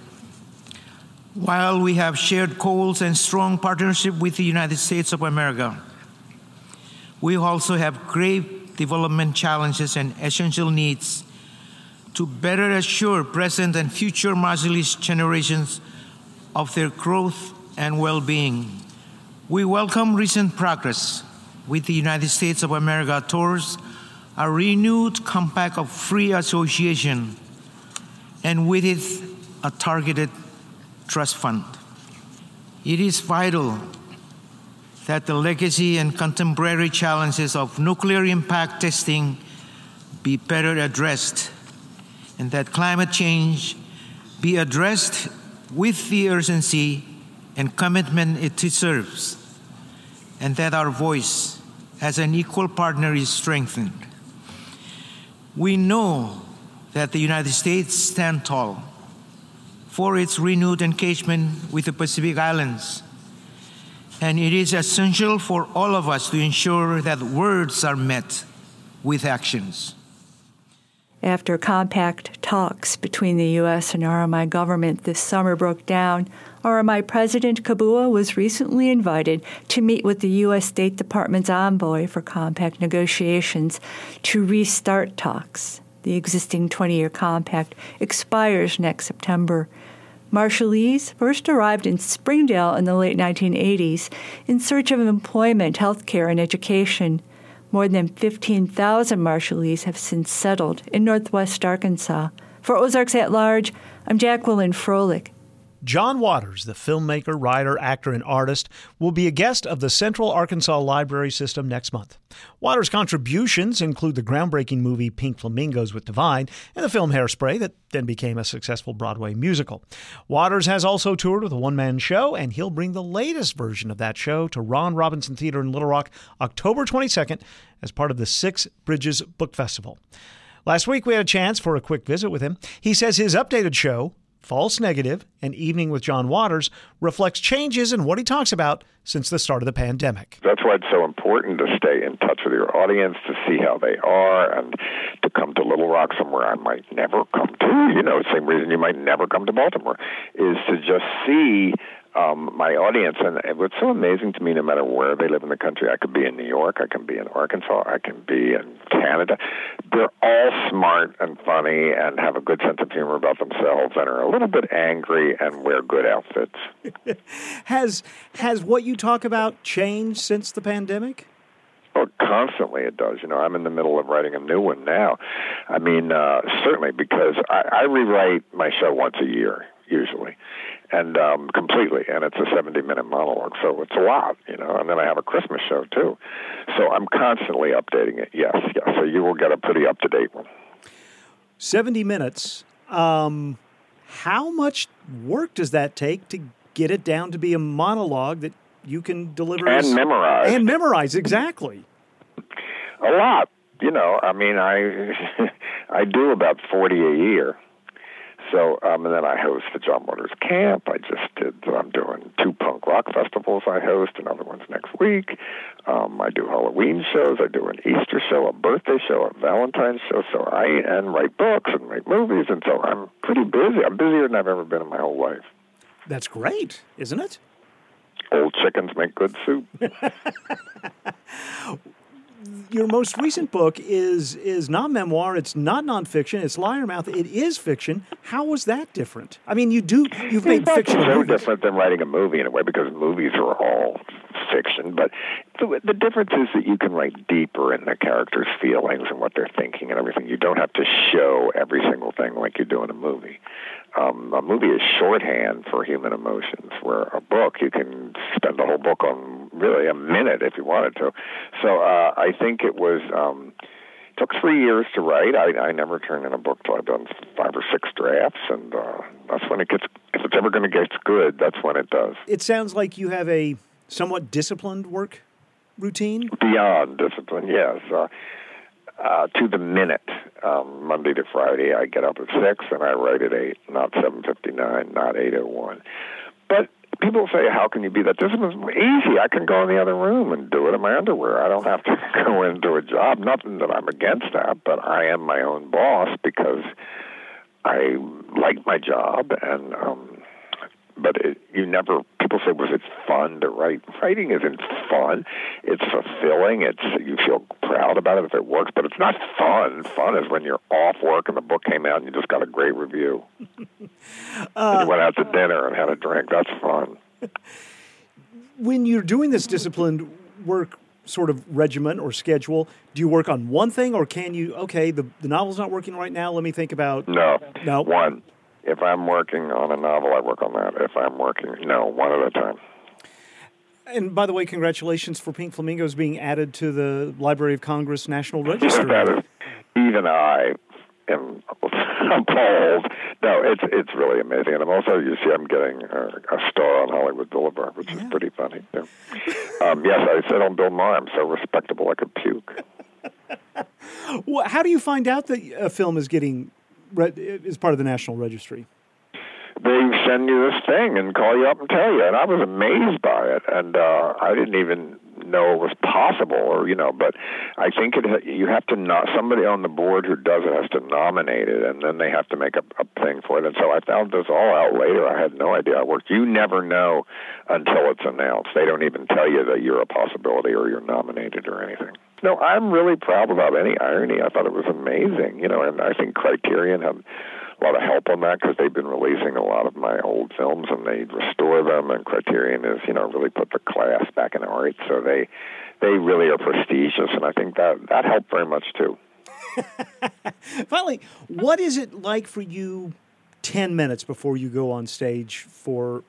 While we have shared goals and strong partnership with the United States of America, we also have grave development challenges and essential needs to better assure present and future Marshallese generations of their growth and well being. We welcome recent progress with the United States of America towards a renewed compact of free association and with it a targeted trust fund. It is vital that the legacy and contemporary challenges of nuclear impact testing be better addressed and that climate change be addressed with the urgency and commitment it deserves, and that our voice as an equal partner is strengthened. We know that the United States stand tall for its renewed engagement with the Pacific Islands. And it is essential for all of us to ensure that words are met with actions. After compact talks between the U.S. and RMI government this summer broke down, RMI President Kabua was recently invited to meet with the U.S. State Department's envoy for compact negotiations to restart talks. The existing 20 year compact expires next September. Marshallese first arrived in Springdale in the late 1980s in search of employment, health care, and education. More than 15,000 Marshallese have since settled in northwest Arkansas. For Ozarks at Large, I'm Jacqueline Froelich. John Waters, the filmmaker, writer, actor, and artist, will be a guest of the Central Arkansas Library System next month. Waters' contributions include the groundbreaking movie Pink Flamingos with Divine and the film Hairspray that then became a successful Broadway musical. Waters has also toured with a one man show, and he'll bring the latest version of that show to Ron Robinson Theater in Little Rock October 22nd as part of the Six Bridges Book Festival. Last week, we had a chance for a quick visit with him. He says his updated show, False Negative, An Evening with John Waters, reflects changes in what he talks about since the start of the pandemic. That's why it's so important to stay in touch with your audience, to see how they are, and to come to Little Rock, somewhere I might never come to. You know, same reason you might never come to Baltimore, is to just see um, my audience. And what's so amazing to me, no matter where they live in the country, I could be in New York, I can be in Arkansas, I can be in Canada. They're all smart and funny and have a good sense of humor about themselves and are a little bit angry and wear good outfits. *laughs* has has what you talk about changed since the pandemic? Oh, constantly it does. You know, I'm in the middle of writing a new one now. I mean, uh, certainly because I, I rewrite my show once a year usually, and um, completely, and it's a 70 minute monologue, so it's a lot, you know. And then I have a Christmas show too, so I'm constantly updating it. Yes, yes. So you will get a pretty up to date one. 70 minutes. Um, how much work does that take to get it down to be a monologue that you can deliver and memorize and memorize exactly? A lot. You know, I mean, I *laughs* I do about 40 a year so, um, and then I host the John Waters Camp. I just did, I'm doing two punk rock festivals I host, another one's next week. Um, I do Halloween shows. I do an Easter show, a birthday show, a Valentine's show. So I, and write books and write movies. And so I'm pretty busy. I'm busier than I've ever been in my whole life. That's great, isn't it? Old chickens make good soup. *laughs* your most recent book is is not memoir. It's not nonfiction. It's liar mouth. It is fiction. How was that different? I mean, you do you've made That's fiction. movies. different than writing a movie in a way because movies are all fiction. But the, the difference is that you can write deeper in the characters' feelings and what they're thinking and everything. You don't have to show every single thing like you do in a movie. Um, a movie is shorthand for human emotions, where a book you can spend the whole book on really a minute if you wanted to. So uh, I think it was. Um, took three years to write. I, I never turned in a book till I've done five or six drafts, and uh, that's when it gets. If it's ever going to get good, that's when it does. It sounds like you have a somewhat disciplined work routine. Beyond discipline, yes. Uh, uh, to the minute, um, Monday to Friday, I get up at six and I write at eight, not seven fifty nine, not eight oh one. But people say, "How can you be that This disciplined?" Easy. I can go in the other room and do it in my underwear. I don't have to *laughs* go into a job. Nothing that I'm against that, but I am my own boss because I like my job and. um but it, you never people say was it fun to write? Writing isn't fun. It's fulfilling. It's you feel proud about it if it works but it's not fun. Fun is when you're off work and the book came out and you just got a great review. *laughs* Uh, and you went out to dinner and had a drink. That's fun. *laughs* When you're doing this disciplined work sort of regimen or schedule, do you work on one thing or can you, okay, the, the novel's not working right now, let me think about. no. No. one if i'm working on a novel i work on that. If i'm working no one at a time. And by the way, congratulations for Pink Flamingos being added to the Library of Congress National Register. that is even i am appalled. No it's it's really amazing. And i'm also you see i'm getting a, a star on hollywood boulevard which is pretty funny too. um, yes i said on bill maher. I'm so respectable i could puke. *laughs* Well, how do you find out that a film is getting is part of the National Registry? they send you this thing and call you up and tell you and i was amazed by it and uh i didn't even know it was possible or you know but i think it you have to not somebody on the board who does it has to nominate it and then they have to make a, a thing for it and so i found this all out later. I had no idea i worked you never know until it's announced. They don't even tell you that you're a possibility or you're nominated or anything no i'm really proud without any irony. I thought it was amazing you know and i think criterion had a lot of help on that because they've been releasing a lot of my old films and they restore them and criterion is you know really put the class back in art so they they really are prestigious and i think that that helped very much too. *laughs* Finally, what is it like for you 10 minutes before you go on stage for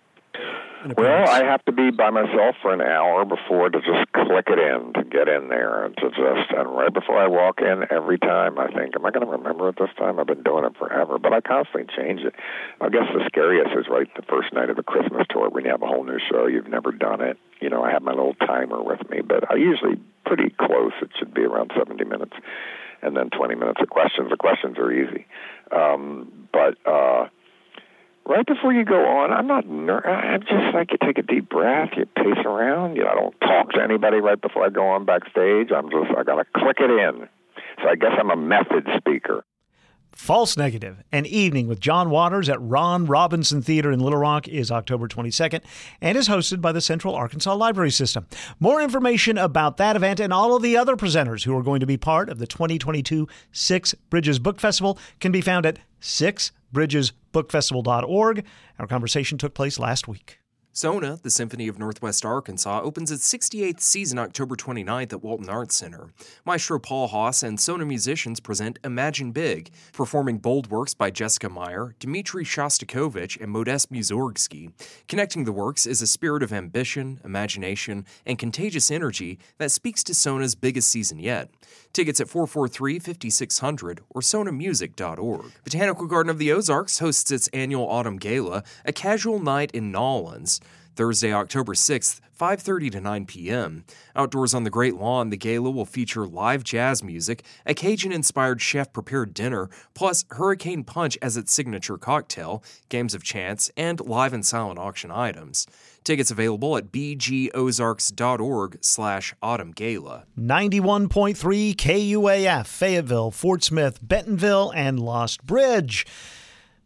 an appearance? well i have to be by myself for an hour before to just click it in to get in there and to just and right before i walk in every time i think am i going to remember it this time? I've been doing it forever. But i constantly change it. I guess the scariest is right the first night of the christmas tour when you have a whole new show you've never done it. You know i have my little timer with me but i usually pretty close. It should be around 70 minutes and then 20 minutes of questions. The questions are easy, um, but uh, right before you go on, I'm not. Ner- I'm just like you take a deep breath, you pace around. You know, I don't talk to anybody right before I go on backstage. I'm just I gotta click it in. So I guess I'm a method speaker. False Negative, an evening with John Waters at Ron Robinson Theater in Little Rock is October 22nd and is hosted by the Central Arkansas Library System. More information about that event and all of the other presenters who are going to be part of the 2022 Six Bridges Book Festival can be found at sixbridgesbookfestival.org. Our conversation took place last week. SONA, the Symphony of Northwest Arkansas, opens its 68th season October 29th at Walton Arts Center. Maestro Paul Haas and SONA musicians present Imagine Big, performing bold works by Jessica Meyer, Dmitri Shostakovich, and Modest Mussorgsky. Connecting the works is a spirit of ambition, imagination, and contagious energy that speaks to SONA's biggest season yet. Tickets at 443 5600 or sonamusic.org. Botanical Garden of the Ozarks hosts its annual Autumn Gala, a casual night in Nolans. Thursday, October 6th, 5:30 to 9 p.m. Outdoors on the Great Lawn, the gala will feature live jazz music, a Cajun-inspired chef-prepared dinner, plus Hurricane Punch as its signature cocktail, games of chance, and live and silent auction items. Tickets available at bgozarks.org slash autumn gala. 91.3 KUAF, Fayetteville, Fort Smith, Bentonville, and Lost Bridge.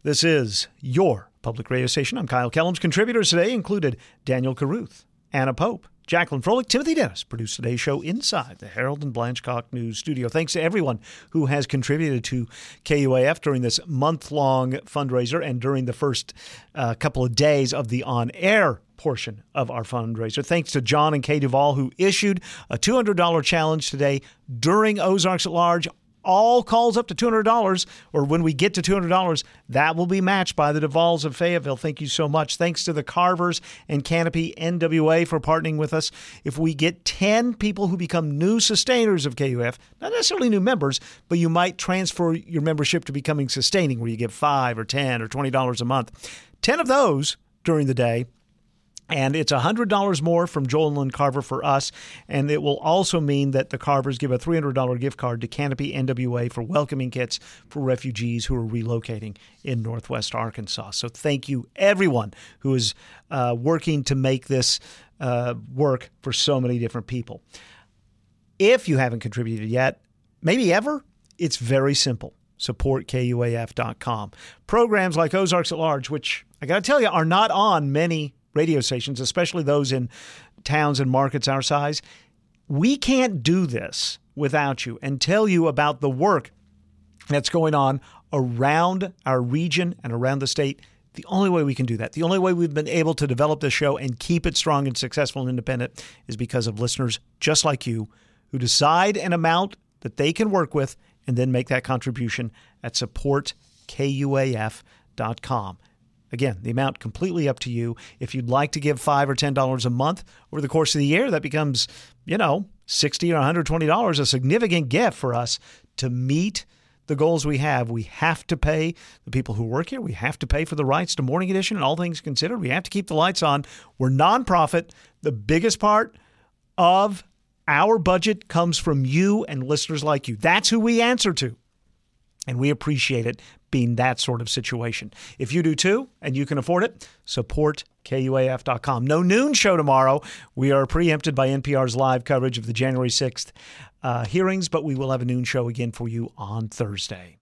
This is your public radio station. I'm Kyle Kellums. Contributors today included Daniel Caruth, Anna Pope, Jacqueline Froelich, Timothy Dennis produced today's show inside the Herald and Blanchcock News Studio. Thanks to everyone who has contributed to KUAF during this month long fundraiser and during the first uh, couple of days of the on air portion of our fundraiser. Thanks to John and Kay Duvall who issued a $200 challenge today during Ozarks at Large all calls up to $200 or when we get to $200 that will be matched by the Duvalls of Fayetteville. Thank you so much. Thanks to the Carvers and Canopy NWA for partnering with us. If we get 10 people who become new sustainers of KUF not necessarily new members but you might transfer your membership to becoming sustaining where you give 5 or 10 or $20 a month. 10 of those during the day and it's $100 more from Joel and Carver for us. And it will also mean that the Carvers give a $300 gift card to Canopy NWA for welcoming kits for refugees who are relocating in Northwest Arkansas. So thank you, everyone who is uh, working to make this uh, work for so many different people. If you haven't contributed yet, maybe ever, it's very simple. Support KUAF.com. Programs like Ozarks at Large, which I got to tell you are not on many radio stations, especially those in towns and markets our size. We can't do this without you and tell you about the work that's going on around our region and around the state. The only way we can do that, the only way we've been able to develop this show and keep it strong and successful and independent is because of listeners just like you who decide an amount that they can work with and then make that contribution at supportkuaf.com. Again, the amount completely up to you. If you'd like to give five or ten dollars a month over the course of the year, that becomes, you know, sixty or one hundred twenty dollars, a significant gift for us to meet the goals we have. We have to pay the people who work here. We have to pay for the rights to Morning Edition and all things considered. We have to keep the lights on. We're nonprofit. The biggest part of our budget comes from you and listeners like you. That's who we answer to. And we appreciate it being that sort of situation. If you do too, and you can afford it, support KUAF.com. No noon show tomorrow. We are preempted by NPR's live coverage of the January 6th uh, hearings, but we will have a noon show again for you on Thursday.